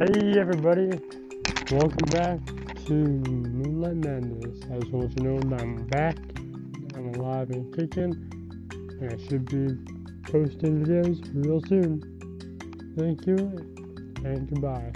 Hey everybody, welcome back to Moonlight Madness. I just want you to know that I'm back, I'm alive and kicking, and I should be posting videos real soon. Thank you, and goodbye.